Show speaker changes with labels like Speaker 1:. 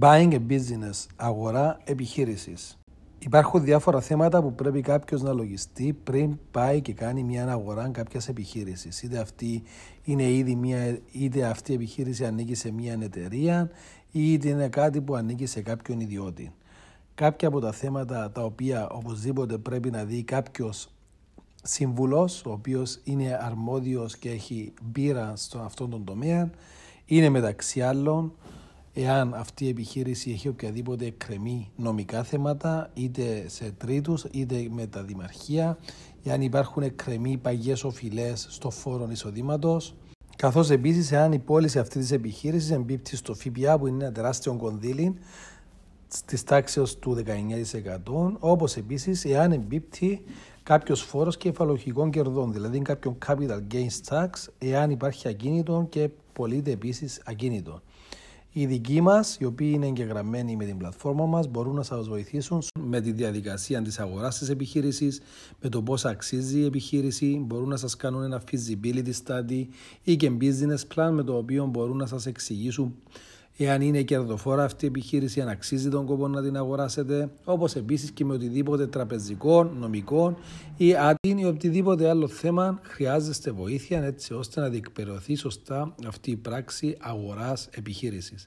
Speaker 1: Buying a business, αγορά επιχείρησης. Υπάρχουν διάφορα θέματα που πρέπει κάποιος να λογιστεί πριν πάει και κάνει μια αγορά κάποιας επιχείρησης. Είτε αυτή είναι ήδη μια, είτε αυτή η επιχείρηση ανήκει σε μια εταιρεία, είτε είναι κάτι που ανήκει σε κάποιον ιδιώτη. Κάποια από τα θέματα τα οποία οπωσδήποτε πρέπει να δει κάποιος σύμβουλος, ο οποίος είναι αρμόδιος και έχει μπύρα στον αυτόν τον τομέα, είναι μεταξύ άλλων εάν αυτή η επιχείρηση έχει οποιαδήποτε εκκρεμή νομικά θέματα, είτε σε τρίτους, είτε με τα δημαρχία, εάν υπάρχουν εκκρεμή παγιές οφειλές στο φόρο εισοδήματος, καθώς επίσης εάν η πώληση αυτή της επιχείρησης εμπίπτει στο ΦΠΑ που είναι ένα τεράστιο κονδύλι της τάξης του 19%, όπως επίσης εάν εμπίπτει κάποιος φόρος κεφαλογικών κερδών, δηλαδή κάποιον capital gains tax, εάν υπάρχει ακίνητο και πωλείται επίσης ακίνητο. Οι δικοί μας, οι οποίοι είναι εγγεγραμμένοι με την πλατφόρμα μας, μπορούν να σας βοηθήσουν με τη διαδικασία της αγοράς της επιχείρησης, με το πώς αξίζει η επιχείρηση, μπορούν να σας κάνουν ένα feasibility study ή και business plan με το οποίο μπορούν να σας εξηγήσουν εάν είναι κερδοφόρα αυτή η επιχείρηση, αν αξίζει τον κόπο να την αγοράσετε, όπως επίσης και με οτιδήποτε τραπεζικό, νομικό ή άτιν ή οτιδήποτε άλλο θέμα χρειάζεστε βοήθεια έτσι ώστε να διεκπαιρεωθεί σωστά αυτή η πράξη αγοράς επιχείρησης.